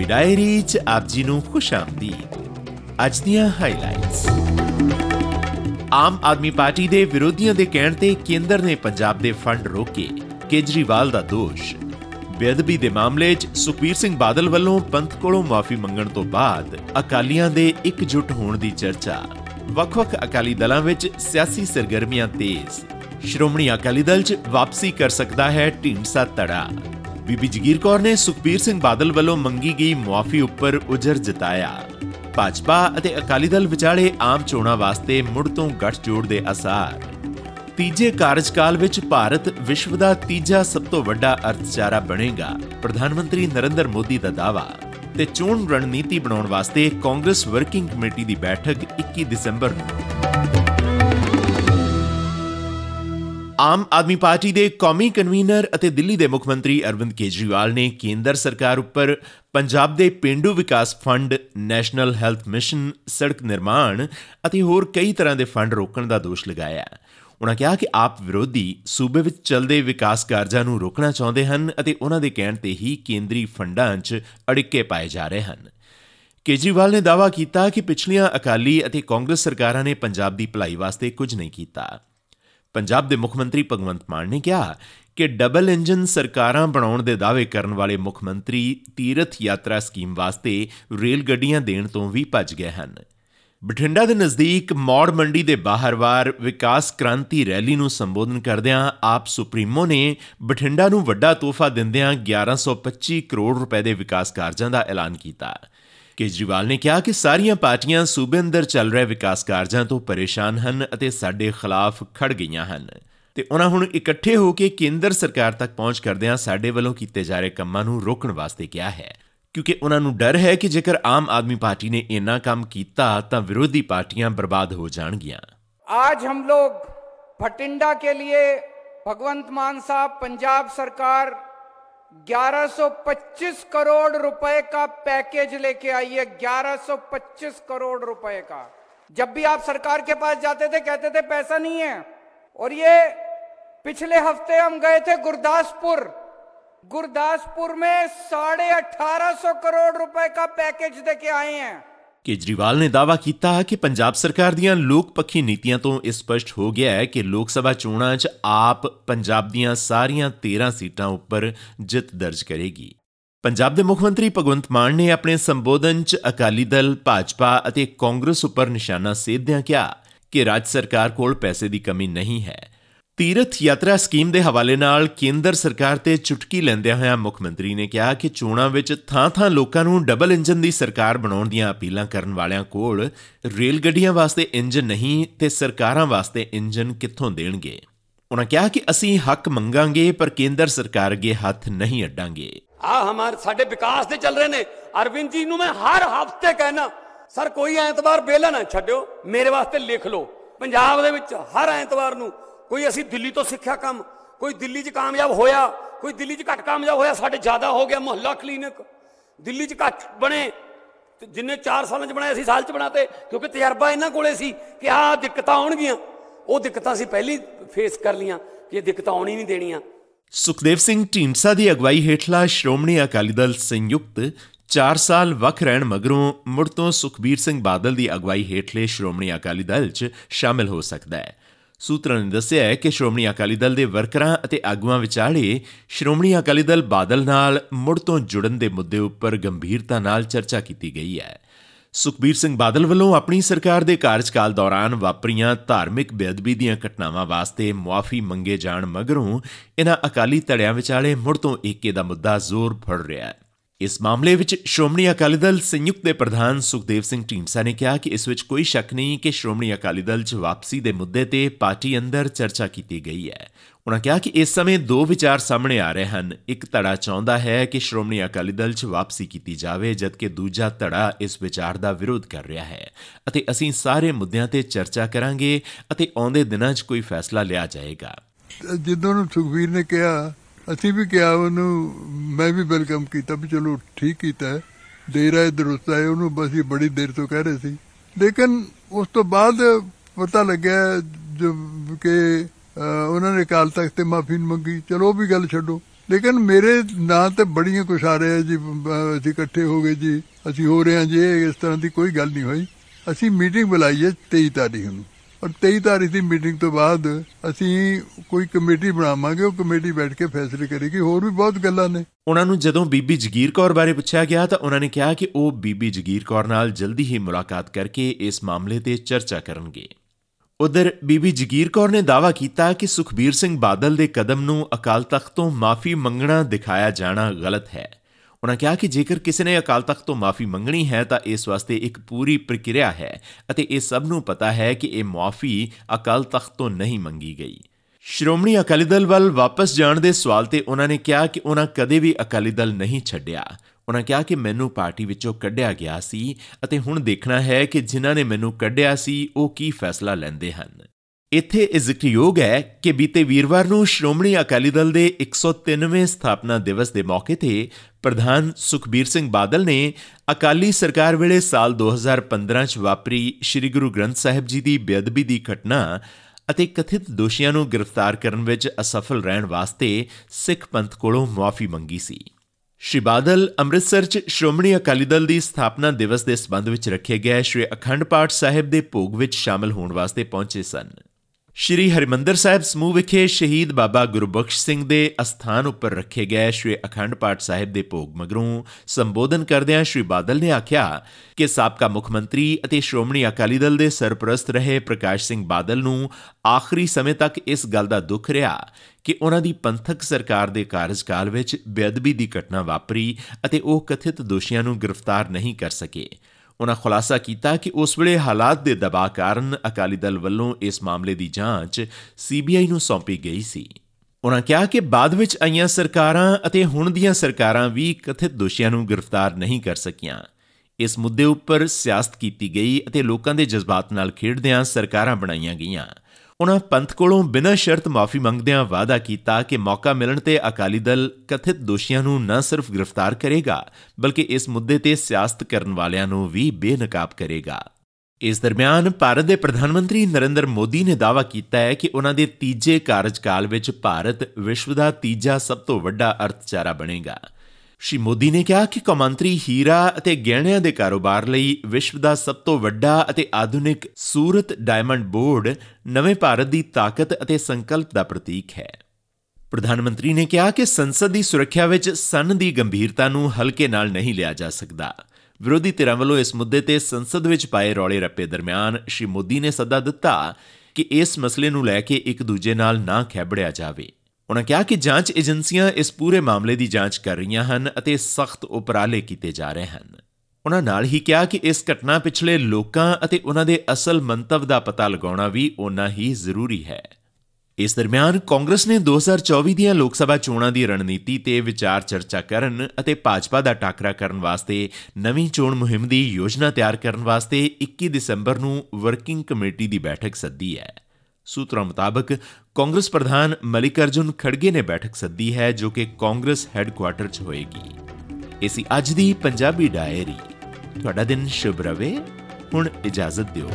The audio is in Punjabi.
ਪੰਜਾਬੀ ਡਾਇਰੀ 'ਚ ਆਪ ਜੀ ਨੂੰ ਖੁਸ਼ ਆਮਦੀਦ ਅੱਜ ਦੀਆਂ ਹਾਈਲਾਈਟਸ ਆਮ ਆਦਮੀ ਪਾਰਟੀ ਦੇ ਵਿਰੋਧੀਆਂ ਦੇ ਕਹਿਣ ਤੇ ਕੇਂਦਰ ਨੇ ਪੰਜਾਬ ਦੇ ਫੰਡ ਰੋਕੇ, ਕੇਜਰੀਵਾਲ ਦਾ ਦੋਸ਼। ਬੇਅਦਬੀ ਦੇ ਮਾਮਲੇ 'ਚ ਸੁਖਬੀਰ ਸਿੰਘ ਬਾਦਲ ਵੱਲੋਂ ਪੰਥ ਕੋਲੋਂ ਮਾਫੀ ਮੰਗਣ ਤੋਂ ਬਾਅਦ ਅਕਾਲੀਆਂ ਦੇ ਇਕਜੁੱਟ ਹੋਣ ਦੀ ਚਰਚਾ। ਵੱਖ-ਵੱਖ ਅਕਾਲੀ ਦਲਾਂ ਵਿੱਚ ਸਿਆਸੀ ਸਰਗਰਮੀਆਂ ਤੇਜ਼। ਸ਼੍ਰੋਮਣੀ ਅਕਾਲੀ ਦਲ 'ਚ ਵਾਪਸੀ ਕਰ ਸਕਦਾ ਹੈ ਢੀਂਡਸਾ ਧੜਾ। ਬੀਬੀ ਜਗੀਰ ਕੌਰ ਨੇ ਸੁਖਬੀਰ ਸਿੰਘ ਬਾਦਲ ਵੱਲੋਂ ਮੰਗੀ ਗਈ ਮੁਆਫੀ ਉੱਪਰ ਉਜਰ ਜਤਾਇਆ। ਭਾਜਪਾ ਅਤੇ ਅਕਾਲੀ ਦਲ ਵਿਚਾਲੇ ਆਮ ਚੋਣਾਂ ਵਾਸਤੇ ਮੁੜ ਤੋਂ ਗੱਠਜੋੜ ਦੇ ਅਸਾਰ। ਤੀਜੇ ਕਾਰਜਕਾਲ ਵਿੱਚ ਭਾਰਤ ਵਿਸ਼ਵ ਦਾ ਤੀਜਾ ਸਭ ਤੋਂ ਵੱਡਾ ਅਰਥਚਾਰਾ ਬਣੇਗਾ, ਪ੍ਰਧਾਨ ਮੰਤਰੀ ਨਰਿੰਦਰ ਮੋਦੀ ਦਾ ਦਾਅਵਾ। ਤੇ ਚੋਣ ਰਣਨੀਤੀ ਬਣਾਉਣ ਵਾਸਤੇ ਕਾਂਗਰਸ ਵਰਕਿੰਗ ਕਮੇਟੀ ਦੀ ਬੈਠਕ 21 ਦਸੰਬਰ ਨੂੰ। ਆਮ ਆਦਮੀ ਪਾਰਟੀ ਦੇ ਕੌਮੀ ਕਨਵੀਨਰ ਅਤੇ ਦਿੱਲੀ ਦੇ ਮੁੱਖ ਮੰਤਰੀ ਅਰਵਿੰਦ ਕੇਜਰੀਵਾਲ ਨੇ ਕੇਂਦਰ ਸਰਕਾਰ ਉੱਪਰ ਪੰਜਾਬ ਦੇ ਪਿੰਡੂ ਵਿਕਾਸ ਫੰਡ, ਨੈਸ਼ਨਲ ਹੈਲਥ ਮਿਸ਼ਨ, ਸੜਕ ਨਿਰਮਾਣ ਅਤੇ ਹੋਰ ਕਈ ਤਰ੍ਹਾਂ ਦੇ ਫੰਡ ਰੋਕਣ ਦਾ ਦੋਸ਼ ਲਗਾਇਆ ਉਹਨਾਂ ਕਿਹਾ ਕਿ ਆਪ ਵਿਰੋਧੀ ਸੂਬੇ ਵਿੱਚ ਚੱਲਦੇ ਵਿਕਾਸ ਕਾਰਜਾਂ ਨੂੰ ਰੋਕਣਾ ਚਾਹੁੰਦੇ ਹਨ ਅਤੇ ਉਹਨਾਂ ਦੇ ਕਹਿਣ ਤੇ ਹੀ ਕੇਂਦਰੀ ਫੰਡਾਂ 'ਚ ਅੜਿੱਕੇ ਪਾਏ ਜਾ ਰਹੇ ਹਨ। ਕੇਜਰੀਵਾਲ ਨੇ ਦਾਅਵਾ ਕੀਤਾ ਕਿ ਪਿਛਲੀਆਂ ਅਕਾਲੀ ਅਤੇ ਕਾਂਗਰਸ ਸਰਕਾਰਾਂ ਨੇ ਪੰਜਾਬ ਦੀ ਭਲਾਈ ਵਾਸਤੇ ਕੁਝ ਨਹੀਂ ਕੀਤਾ। ਪੰਜਾਬ ਦੇ ਮੁੱਖ ਮੰਤਰੀ ਭਗਵੰਤ ਮਾਨ ਨੇ ਕਿਹਾ ਕਿ ਡਬਲ ਇੰਜਨ ਸਰਕਾਰਾਂ ਬਣਾਉਣ ਦੇ ਦਾਅਵੇ ਕਰਨ ਵਾਲੇ ਮੁੱਖ ਮੰਤਰੀ ਤੀਰਥ ਯਾਤਰਾ ਸਕੀਮ ਵਾਸਤੇ ਰੇਲ ਗੱਡੀਆਂ ਦੇਣ ਤੋਂ ਵੀ ਭੱਜ ਗਏ ਹਨ। ਬਠਿੰਡਾ ਦੇ ਨਜ਼ਦੀਕ ਮੌੜ ਮੰਡੀ ਦੇ ਬਾਹਰਵਾਰ ਵਿਕਾਸ ਕ੍ਰਾਂਤੀ ਰੈਲੀ ਨੂੰ ਸੰਬੋਧਨ ਕਰਦਿਆਂ ਆਪ ਸੁਪਰੀਮੋ ਨੇ ਬਠਿੰਡਾ ਨੂੰ ਵੱਡਾ ਤੋਹਫਾ ਦਿੰਦਿਆਂ 1125 ਕਰੋੜ ਰੁਪਏ ਦੇ ਵਿਕਾਸ ਕਾਰਜਾਂ ਦਾ ਐਲਾਨ ਕੀਤਾ। ਕੇਜਰੀਵਾਲ ਨੇ ਕਿਹਾ ਕਿ ਸਾਰੀਆਂ ਪਾਰਟੀਆਂ ਸੂਬੇ ਅੰਦਰ ਚੱਲ ਰਹੇ ਵਿਕਾਸ ਕਾਰਜਾਂ ਤੋਂ ਪਰੇਸ਼ਾਨ ਹਨ ਅਤੇ ਸਾਡੇ ਖਿਲਾਫ ਖੜ ਗਈਆਂ ਹਨ ਤੇ ਉਹਨਾਂ ਹੁਣ ਇਕੱਠੇ ਹੋ ਕੇ ਕੇਂਦਰ ਸਰਕਾਰ ਤੱਕ ਪਹੁੰਚ ਕਰਦਿਆਂ ਸਾਡੇ ਵੱਲੋਂ ਕੀਤੇ ਜਾ ਰਹੇ ਕੰਮਾਂ ਨੂੰ ਰੋਕਣ ਵਾਸਤੇ ਕਿਹਾ ਹੈ ਕਿਉਂਕਿ ਉਹਨਾਂ ਨੂੰ ਡਰ ਹੈ ਕਿ ਜੇਕਰ ਆਮ ਆਦਮੀ ਪਾਰਟੀ ਨੇ ਇੰਨਾ ਕੰਮ ਕੀਤਾ ਤਾਂ ਵਿਰੋਧੀ ਪਾਰਟੀਆਂ ਬਰਬਾਦ ਹੋ ਜਾਣਗੀਆਂ आज हम लोग भटिंडा के लिए भगवंत मान साहब पंजाब सरकार 1125 करोड़ रुपए का पैकेज लेके आई है 1125 करोड़ रुपए का। जब भी आप सरकार के पास जाते थे, कहते थे, पैसा नहीं है। और ये पिछले हफ़्ते हम गए थे गुरदासपुर। गुरदासपुर में साढ़े अठारह करोड़ रुपए का पैकेज देके आए हैं। ਕੇਜਰੀਵਾਲ ਨੇ ਦਾਅਵਾ ਕੀਤਾ ਕਿ ਪੰਜਾਬ ਸਰਕਾਰ ਦੀਆਂ ਲੋਕ ਪੱਖੀ ਨੀਤੀਆਂ ਤੋਂ ਇਹ ਸਪਸ਼ਟ ਹੋ ਗਿਆ ਹੈ ਕਿ ਲੋਕ ਸਭਾ ਚੋਣਾਂ 'ਚ ਆਪ ਪੰਜਾਬ ਦੀਆਂ ਸਾਰੀਆਂ 13 ਸੀਟਾਂ ਉੱਪਰ ਜਿੱਤ ਦਰਜ ਕਰੇਗੀ। ਪੰਜਾਬ ਦੇ ਮੁੱਖ ਮੰਤਰੀ ਭਗਵੰਤ ਮਾਨ ਨੇ ਆਪਣੇ ਸੰਬੋਧਨ 'ਚ ਅਕਾਲੀ ਦਲ, ਭਾਜਪਾ ਅਤੇ ਕਾਂਗਰਸ ਉੱਪਰ ਨਿਸ਼ਾਨਾ ਸੇਧਦਿਆਂ ਕਿਹਾ ਕਿ ਰਾਜ ਸਰਕਾਰ ਕੋਲ ਪੈਸੇ ਦੀ ਕਮੀ ਨਹੀਂ ਹੈ। ਤੀਰਥ ਯਾਤਰਾ ਸਕੀਮ ਦੇ ਹਵਾਲੇ ਨਾਲ ਕੇਂਦਰ ਸਰਕਾਰ ਤੇ ਚੁਟਕੀ ਲੈਂਦਿਆਂ ਹੋਇਆਂ ਮੁੱਖ ਮੰਤਰੀ ਨੇ ਕਿਹਾ ਕਿ ਚੋਣਾਂ ਵਿੱਚ ਥਾਂ-ਥਾਂ ਲੋਕਾਂ ਨੂੰ ਡਬਲ ਇੰਜਨ ਦੀ ਸਰਕਾਰ ਬਣਾਉਣ ਦੀਆਂ ਅਪੀਲਾਂ ਕਰਨ ਵਾਲਿਆਂ ਕੋਲ ਰੇਲ ਗੱਡੀਆਂ ਵਾਸਤੇ ਇੰਜਨ ਨਹੀਂ ਤੇ ਸਰਕਾਰਾਂ ਵਾਸਤੇ ਇੰਜਨ ਕਿੱਥੋਂ ਦੇਣਗੇ? ਉਹਨਾਂ ਕਿਹਾ ਕਿ ਅਸੀਂ ਹੱਕ ਮੰਗਾਂਗੇ, ਪਰ ਕੇਂਦਰ ਸਰਕਾਰ ਅੱਗੇ ਹੱਥ ਨਹੀਂ ਅੱਡਾਂਗੇ। ਆ ਹਮਾਰੇ ਸਾਡੇ ਵਿਕਾਸ ਦੇ ਚੱਲ ਰਹੇ ਨੇ। ਅਰਵਿੰਦ ਜੀ ਨੂੰ ਮੈਂ ਹਰ ਹਫ਼ਤੇ ਕਹਿਣਾ ਸਰ, ਕੋਈ ਐਤਵਾਰ ਬੇਲਾ ਨਾ ਛੱਡਿਓ। ਮੇਰੇ ਵਾਸਤੇ ਲਿਖ ਲਓ। ਪੰਜਾਬ ਦੇ ਵਿੱਚ ਹਰ ਐਤਵਾਰ ਨੂੰ ਕੋਈ ਅਸੀਂ ਦਿੱਲੀ ਤੋਂ ਸਿੱਖਿਆ ਕੰਮ, ਕੋਈ ਦਿੱਲੀ 'ਚ ਕਾਮਯਾਬ ਹੋਇਆ, ਕੋਈ ਦਿੱਲੀ 'ਚ ਘੱਟ ਕਾਮਯਾਬ ਹੋਇਆ, ਸਾਡੇ ਜ਼ਿਆਦਾ ਹੋ ਗਿਆ ਮੁਹੱਲਾ ਕਲੀਨਿਕ। ਦਿੱਲੀ 'ਚ ਘੱਟ ਬਣੇ, ਤੇ ਜਿੰਨੇ 4 ਸਾਲਾਂ 'ਚ ਬਣਾਏ ਅਸੀਂ, ਸਾਲ 'ਚ ਬਣਾਤੇ, ਕਿਉਂਕਿ ਤਜਰਬਾ ਇਹਨਾਂ ਕੋਲੇ ਸੀ ਕਿ ਆਹ ਦਿੱਕਤਾਂ ਆਉਣਗੀਆਂ। ਉਹ ਦਿੱਕਤਾਂ ਅਸੀਂ ਪਹਿਲੀ ਫੇਸ ਕਰ ਲੀਆਂ ਕਿ ਇਹ ਦਿੱਕਤਾਂ ਆਉਣੀ ਨਹੀਂ ਦੇਣੀਆਂ। ਸੁਖਦੇਵ ਸਿੰਘ ਢੀਂਡਸਾ ਦੀ ਅਗਵਾਈ ਹੇਠਲਾ ਸ਼੍ਰੋਮਣੀ ਅਕਾਲੀ ਦਲ ਸੰਯੁਕਤ 4 ਸਾਲ ਵੱਖ ਰਹਿਣ ਮਗਰੋਂ ਮੁੜ ਤੋਂ ਸੁਖਬੀਰ ਸਿੰਘ ਬਾਦਲ ਦੀ ਅਗਵਾਈ ਹੇਠਲੇ ਸ਼੍ਰੋਮਣੀ ਅਕਾਲੀ ਦਲ 'ਚ ਸ਼ਾਮਿਲ ਹੋ ਸਕਦਾ ਹੈ। ਸੂਤਰਾਂ ਨੇ ਦੱਸਿਆ ਹੈ ਕਿ ਸ਼੍ਰੋਮਣੀ ਅਕਾਲੀ ਦਲ ਦੇ ਵਰਕਰਾਂ ਅਤੇ ਆਗੂਆਂ ਵਿਚਾਲੇ ਸ਼੍ਰੋਮਣੀ ਅਕਾਲੀ ਦਲ ਬਾਦਲ ਨਾਲ ਮੁੜ ਤੋਂ ਜੁੜਨ ਦੇ ਮੁੱਦੇ ਉੱਪਰ ਗੰਭੀਰਤਾ ਨਾਲ ਚਰਚਾ ਕੀਤੀ ਗਈ ਹੈ। ਸੁਖਬੀਰ ਸਿੰਘ ਬਾਦਲ ਵੱਲੋਂ ਆਪਣੀ ਸਰਕਾਰ ਦੇ ਕਾਰਜਕਾਲ ਦੌਰਾਨ ਵਾਪਰੀਆਂ ਧਾਰਮਿਕ ਬੇਅਦਬੀ ਦੀਆਂ ਘਟਨਾਵਾਂ ਵਾਸਤੇ ਮੁਆਫੀ ਮੰਗੇ ਜਾਣ ਮਗਰੋਂ ਇਹਨਾਂ ਅਕਾਲੀ ਧੜਿਆਂ ਵਿਚਾਲੇ ਮੁੜ ਤੋਂ ਏਕੇ ਦਾ ਮੁੱਦਾ ਜ਼ੋਰ ਫੜ ਰਿਹਾ ਹੈ। ਇਸ ਮਾਮਲੇ ਵਿੱਚ ਸ਼੍ਰੋਮਣੀ ਅਕਾਲੀ ਦਲ ਸੰਯੁਕਤ ਦੇ ਪ੍ਰਧਾਨ ਸੁਖਦੇਵ ਸਿੰਘ ਢੀਂਡਸਾ ਨੇ ਕਿਹਾ ਕਿ ਇਸ ਵਿੱਚ ਕੋਈ ਸ਼ੱਕ ਨਹੀਂ ਕਿ ਸ਼੍ਰੋਮਣੀ ਅਕਾਲੀ ਦਲ 'ਚ ਵਾਪਸੀ ਦੇ ਮੁੱਦੇ ਤੇ ਪਾਰਟੀ ਅੰਦਰ ਚਰਚਾ ਕੀਤੀ ਗਈ ਹੈ। ਉਹਨਾਂ ਕਿਹਾ ਕਿ ਇਸ ਸਮੇਂ ਦੋ ਵਿਚਾਰ ਸਾਹਮਣੇ ਆ ਰਹੇ ਹਨ। ਇੱਕ ਧੜਾ ਚਾਹੁੰਦਾ ਹੈ ਕਿ ਸ਼੍ਰੋਮਣੀ ਅਕਾਲੀ ਦਲ 'ਚ ਵਾਪਸੀ ਕੀਤੀ ਜਾਵੇ, ਜਦਕਿ ਦੂਜਾ ਧੜਾ ਇਸ ਵਿਚਾਰ ਦਾ ਵਿਰੋਧ ਕਰ ਰਿਹਾ ਹੈ ਅਤੇ ਅਸੀਂ ਸਾਰੇ ਮੁੱਦਿਆਂ ਤੇ ਚਰਚਾ ਕਰਾਂਗੇ ਅਤੇ ਆਉਂਦੇ ਦਿਨਾਂ 'ਚ ਕੋਈ ਫੈਸਲਾ ਲਿਆ ਜਾਏਗਾ। ਜਦੋਂ ਨੂੰ ਸੁਖਵੀਰ ਨੇ ਕਿਹਾ ਅਸੀਂ ਵੀ ਕਿਹਾ ਉਹਨੂੰ ਮੈਂ ਵੀ ਵੈਲਕਮ ਕੀਤਾ ਵੀ ਚਲੋ ਠੀਕ ਕੀਤਾ ਹੈ। ਦੇਰ ਆਏ ਦਰੁਸਤ ਆਏ ਉਹਨੂੰ ਬਸ ਇਹ ਬੜੀ ਦੇਰ ਤੋਂ ਕਹਿ ਰਹੇ ਸੀ। ਲੇਕਿਨ ਉਸ ਤੋਂ ਬਾਅਦ ਪਤਾ ਲੱਗਿਆ ਜੋ ਕਿ ਅਹ, ਉਹਨਾਂ ਨੇ ਕਾਲ ਤਖਤ ਤੇ ਮਾਫੀ ਮੰਗੀ। ਚਲੋ ਉਹ ਵੀ ਗੱਲ ਛੱਡੋ। ਲੇਕਿਨ ਮੇਰੇ ਨਾਂ ਤੇ ਬੜੀਆਂ ਕੁਛ ਆ ਰਿਹਾ ਜੀ ਅਹ ਅਸੀਂ ਇਕੱਠੇ ਹੋ ਗਏ ਜੀ। ਅਸੀਂ ਹੋ ਰਹੇ ਹਾਂ ਜੀ ਇਹ ਇਸ ਤਰ੍ਹਾਂ ਦੀ ਕੋਈ ਗੱਲ ਨਹੀਂ ਹੋਈ। ਅਸੀਂ ਮੀਟਿੰਗ ਬੁਲਾਈ ਹੈ 23 ਤਾਰੀਖ ਨੂੰ। ਔਰ 23 ਤਾਰੀਖ ਦੀ ਮੀਟਿੰਗ ਤੋਂ ਬਾਅਦ ਅਸੀਂ ਕੋਈ ਕਮੇਟੀ ਬਣਾਵਾਂਗੇ, ਉਹ ਕਮੇਟੀ ਬੈਠ ਕੇ ਫੈਸਲੇ ਕਰੇਗੀ, ਹੋਰ ਵੀ ਬਹੁਤ ਗੱਲਾਂ ਨੇ। ਉਹਨਾਂ ਨੂੰ ਜਦੋਂ ਬੀਬੀ ਜਗੀਰ ਕੌਰ ਬਾਰੇ ਪੁੱਛਿਆ ਗਿਆ ਤਾਂ ਉਹਨਾਂ ਨੇ ਕਿਹਾ ਕਿ ਉਹ ਬੀਬੀ ਜਗੀਰ ਕੌਰ ਨਾਲ ਜਲਦੀ ਹੀ ਮੁਲਾਕਾਤ ਕਰਕੇ ਇਸ ਮਾਮਲੇ ਤੇ ਚਰਚਾ ਕਰਨਗੇ। ਉਧਰ ਬੀਬੀ ਜਗੀਰ ਕੌਰ ਨੇ ਦਾਅਵਾ ਕੀਤਾ ਕਿ ਸੁਖਬੀਰ ਸਿੰਘ ਬਾਦਲ ਦੇ ਕਦਮ ਨੂੰ ਅਕਾਲ ਤਖਤ ਤੋਂ ਮਾਫੀ ਮੰਗਣਾ ਦਿਖਾਇਆ ਜਾਣਾ ਗਲਤ ਹੈ। ਉਹਨਾਂ ਕਿਹਾ ਕਿ ਜੇਕਰ ਕਿਸੇ ਨੇ ਅਕਾਲ ਤਖਤ ਤੋਂ ਮਾਫੀ ਮੰਗਣੀ ਹੈ ਤਾਂ ਇਸ ਵਾਸਤੇ ਇੱਕ ਪੂਰੀ ਪ੍ਰਕਿਰਿਆ ਹੈ ਅਤੇ ਇਹ ਸਭ ਨੂੰ ਪਤਾ ਹੈ ਕਿ ਇਹ ਮਾਫੀ ਅਕਾਲ ਤਖਤ ਤੋਂ ਨਹੀਂ ਮੰਗੀ ਗਈ। ਸ਼੍ਰੋਮਣੀ ਅਕਾਲੀ ਦਲ ਵੱਲ ਵਾਪਸ ਜਾਣ ਦੇ ਸਵਾਲ ਤੇ ਉਹਨਾਂ ਨੇ ਕਿਹਾ ਕਿ ਉਹਨਾਂ ਕਦੇ ਵੀ ਅਕਾਲੀ ਦਲ ਨਹੀਂ ਛੱਡਿਆ। ਉਹਨਾਂ ਕਿਹਾ ਕਿ ਮੈਨੂੰ ਪਾਰਟੀ ਵਿੱਚੋਂ ਕੱਢਿਆ ਗਿਆ ਸੀ ਅਤੇ ਹੁਣ ਦੇਖਣਾ ਹੈ ਕਿ ਜਿਨ੍ਹਾਂ ਨੇ ਮੈਨੂੰ ਕੱਢਿਆ ਸੀ, ਉਹ ਕੀ ਫੈਸਲਾ ਲੈਂਦੇ ਹਨ। ਇੱਥੇ ਇਹ ਜ਼ਿਕਰਯੋਗ ਹੈ ਕਿ ਬੀਤੇ ਵੀਰਵਾਰ ਨੂੰ ਸ਼੍ਰੋਮਣੀ ਅਕਾਲੀ ਦਲ ਦੇ 103ਵੇਂ ਸਥਾਪਨਾ ਦਿਵਸ ਦੇ ਮੌਕੇ ਤੇ ਪ੍ਰਧਾਨ ਸੁਖਬੀਰ ਸਿੰਘ ਬਾਦਲ ਨੇ ਅਕਾਲੀ ਸਰਕਾਰ ਵੇਲੇ ਸਾਲ 2015 ਚ ਵਾਪਰੀ ਸ੍ਰੀ ਗੁਰੂ ਗ੍ਰੰਥ ਸਾਹਿਬ ਜੀ ਦੀ ਬੇਅਦਬੀ ਦੀ ਘਟਨਾ ਅਤੇ ਕਥਿਤ ਦੋਸ਼ੀਆਂ ਨੂੰ ਗ੍ਰਿਫਤਾਰ ਕਰਨ ਵਿੱਚ ਅਸਫਲ ਰਹਿਣ ਵਾਸਤੇ ਸਿੱਖ ਪੰਥ ਕੋਲੋਂ ਮੁਆਫੀ ਮੰਗੀ ਸੀ। ਸ਼੍ਰੀ ਬਾਦਲ ਅੰਮ੍ਰਿਤਸਰ 'ਚ ਸ਼੍ਰੋਮਣੀ ਅਕਾਲੀ ਦਲ ਦੀ ਸਥਾਪਨਾ ਦਿਵਸ ਦੇ ਸਬੰਧ ਵਿੱਚ ਰੱਖੇ ਗਏ ਸ਼੍ਰੀ ਅਖੰਡ ਪਾਠ ਸਾਹਿਬ ਦੇ ਭੋਗ ਵਿੱਚ ਸ਼ਾਮਲ ਹੋਣ ਵਾਸਤੇ ਪਹੁੰਚੇ ਸਨ। ਸ਼੍ਰੀ ਹਰਿਮੰਦਰ ਸਾਹਿਬ ਸਮੂਹ ਵਿਖੇ ਸ਼ਹੀਦ ਬਾਬਾ ਗੁਰਬਖਸ਼ ਸਿੰਘ ਦੇ ਅਸਥਾਨ ਉੱਪਰ ਰੱਖੇ ਗਏ ਸ਼੍ਰੀ ਅਖੰਡ ਪਾਠ ਸਾਹਿਬ ਦੇ ਭੋਗ ਮਗਰੋਂ ਸੰਬੋਧਨ ਕਰਦਿਆਂ ਸ਼੍ਰੀ ਬਾਦਲ ਨੇ ਆਖਿਆ ਕਿ ਸਾਬਕਾ ਮੁੱਖ ਮੰਤਰੀ ਅਤੇ ਸ਼੍ਰੋਮਣੀ ਅਕਾਲੀ ਦਲ ਦੇ ਸਰਪ੍ਰਸਤ ਰਹੇ ਪ੍ਰਕਾਸ਼ ਸਿੰਘ ਬਾਦਲ ਨੂੰ ਆਖਰੀ ਸਮੇਂ ਤੱਕ ਇਸ ਗੱਲ ਦਾ ਦੁੱਖ ਰਿਹਾ ਕਿ ਉਹਨਾਂ ਦੀ ਪੰਥਕ ਸਰਕਾਰ ਦੇ ਕਾਰਜਕਾਲ ਵਿੱਚ ਬੇਅਦਬੀ ਦੀ ਘਟਨਾ ਵਾਪਰੀ ਅਤੇ ਉਹ ਕਥਿਤ ਦੋਸ਼ੀਆਂ ਨੂੰ ਗ੍ਰਿਫਤਾਰ ਨਹੀਂ ਕਰ ਸਕੇ। ਉਹਨਾਂ ਖੁਲਾਸਾ ਕੀਤਾ ਕਿ ਉਸ ਵੇਲੇ ਹਾਲਾਤ ਦੇ ਦਬਾਅ ਕਾਰਨ ਅਕਾਲੀ ਦਲ ਵੱਲੋਂ ਇਸ ਮਾਮਲੇ ਦੀ ਜਾਂਚ ਸੀਬੀਆਈ ਨੂੰ ਸੌਂਪੀ ਗਈ ਸੀ। ਉਹਨਾਂ ਕਿਹਾ ਕਿ ਬਾਅਦ ਵਿੱਚ ਆਈਆਂ ਸਰਕਾਰਾਂ ਅਤੇ ਹੁਣ ਦੀਆਂ ਸਰਕਾਰਾਂ ਵੀ ਕਥਿਤ ਦੋਸ਼ੀਆਂ ਨੂੰ ਗ੍ਰਿਫਤਾਰ ਨਹੀਂ ਕਰ ਸਕੀਆਂ। ਇਸ ਮੁੱਦੇ ਉੱਪਰ ਸਿਆਸਤ ਕੀਤੀ ਗਈ ਅਤੇ ਲੋਕਾਂ ਦੇ ਜਜ਼ਬਾਤ ਨਾਲ ਖੇਡਦਿਆਂ ਸਰਕਾਰਾਂ ਬਣਾਈਆਂ ਗਈਆਂ। ਉਹਨਾਂ ਪੰਥ ਕੋਲੋਂ ਬਿਨਾਂ ਸ਼ਰਤ ਮਾਫੀ ਮੰਗਦਿਆਂ ਵਾਅਦਾ ਕੀਤਾ ਕਿ ਮੌਕਾ ਮਿਲਣ ਤੇ ਅਕਾਲੀ ਦਲ ਕਥਿਤ ਦੋਸ਼ੀਆਂ ਨੂੰ ਨਾ ਸਿਰਫ ਗ੍ਰਿਫਤਾਰ ਕਰੇਗਾ, ਬਲਕਿ ਇਸ ਮੁੱਦੇ ਤੇ ਸਿਆਸਤ ਕਰਨ ਵਾਲਿਆਂ ਨੂੰ ਵੀ ਬੇਨਕਾਬ ਕਰੇਗਾ। ਇਸ ਦਰਮਿਆਨ ਭਾਰਤ ਦੇ ਪ੍ਰਧਾਨ ਮੰਤਰੀ ਨਰਿੰਦਰ ਮੋਦੀ ਨੇ ਦਾਅਵਾ ਕੀਤਾ ਹੈ ਕਿ ਉਹਨਾਂ ਦੇ ਤੀਜੇ ਕਾਰਜਕਾਲ ਵਿੱਚ ਭਾਰਤ ਵਿਸ਼ਵ ਦਾ ਤੀਜਾ ਸਭ ਤੋਂ ਵੱਡਾ ਅਰਥਚਾਰਾ ਬਣੇਗਾ। ਸ਼੍ਰੀ ਮੋਦੀ ਨੇ ਕਿਹਾ ਕਿ ਕੌਮਾਂਤਰੀ ਹੀਰਾ ਅਤੇ ਗਹਿਣਿਆਂ ਦੇ ਕਾਰੋਬਾਰ ਲਈ ਵਿਸ਼ਵ ਦਾ ਸਭ ਤੋਂ ਵੱਡਾ ਅਤੇ ਆਧੁਨਿਕ ਸੂਰਤ ਡਾਇਮੰਡ ਬੋਰਡ ਨਵੇਂ ਭਾਰਤ ਦੀ ਤਾਕਤ ਅਤੇ ਸੰਕਲਪ ਦਾ ਪ੍ਰਤੀਕ ਹੈ। ਪ੍ਰਧਾਨ ਮੰਤਰੀ ਨੇ ਕਿਹਾ ਕਿ ਸੰਸਦ ਦੀ ਸੁਰੱਖਿਆ ਵਿੱਚ ਸਨ ਦੀ ਗੰਭੀਰਤਾ ਨੂੰ ਹਲਕੇ ਨਾਲ ਨਹੀਂ ਲਿਆ ਜਾ ਸਕਦਾ। ਵਿਰੋਧੀ ਧਿਰਾਂ ਵੱਲੋਂ ਇਸ ਮੁੱਦੇ ਤੇ ਸੰਸਦ ਵਿੱਚ ਪਾਏ ਰੌਲੇ ਰੱਪੇ ਦਰਮਿਆਨ ਸ਼੍ਰੀ ਮੋਦੀ ਨੇ ਸੱਦਾ ਦਿੱਤਾ ਕਿ ਇਸ ਮਸਲੇ ਨੂੰ ਲੈ ਕੇ ਇੱਕ ਦੂਜੇ ਨਾਲ ਨਾ ਖੈਬੜਿਆ ਜਾਵੇ। ਉਹਨਾਂ ਕਿਹਾ ਕਿ ਜਾਂਚ ਏਜੰਸੀਆਂ ਇਸ ਪੂਰੇ ਮਾਮਲੇ ਦੀ ਜਾਂਚ ਕਰ ਰਹੀਆਂ ਹਨ ਅਤੇ ਸਖਤ ਉਪਰਾਲੇ ਕੀਤੇ ਜਾ ਰਹੇ ਹਨ। ਉਹਨਾਂ ਨਾਲ ਹੀ ਕਿਹਾ ਕਿ ਇਸ ਘਟਨਾ ਪਿਛਲੇ ਲੋਕਾਂ ਅਤੇ ਉਹਨਾਂ ਦੇ ਅਸਲ ਮੰਤਵ ਦਾ ਪਤਾ ਲਗਾਉਣਾ ਵੀ ਓਨਾ ਹੀ ਜ਼ਰੂਰੀ ਹੈ। ਇਸ ਦਰਮਿਆਨ ਕਾਂਗਰਸ ਨੇ 2024 ਦੀਆਂ ਲੋਕ ਸਭਾ ਚੋਣਾਂ ਦੀ ਰਣਨੀਤੀ ਤੇ ਵਿਚਾਰ ਚਰਚਾ ਕਰਨ ਅਤੇ ਭਾਜਪਾ ਦਾ ਟਾਕਰਾ ਕਰਨ ਵਾਸਤੇ ਨਵੀਂ ਚੋਣ ਮੁਹਿੰਮ ਦੀ ਯੋਜਨਾ ਤਿਆਰ ਕਰਨ ਵਾਸਤੇ 21 ਦਸੰਬਰ ਨੂੰ ਵਰਕਿੰਗ ਕਮੇਟੀ ਦੀ ਬੈਠਕ ਸੱਦੀ ਹੈ। ਸੂਤਰਾਂ ਮੁਤਾਬਕ ਕਾਂਗਰਸ ਪ੍ਰਧਾਨ ਮਲਿਕਾਰਜੁਨ ਖੜਗੇ ਨੇ ਬੈਠਕ ਸੱਦੀ ਹੈ ਜੋ ਕਿ ਕਾਂਗਰਸ ਹੈੱਡਕੁਆਰਟਰ 'ਚ ਹੋਏਗੀ ਇਸੀ ਅੱਜ ਦੀ ਪੰਜਾਬੀ ਡਾਇਰੀ ਤੁਹਾਡਾ ਦਿਨ ਸ਼ੁਭ ਰਵੇ ਹੁਣ ਇਜਾਜ਼ਤ ਦਿਓ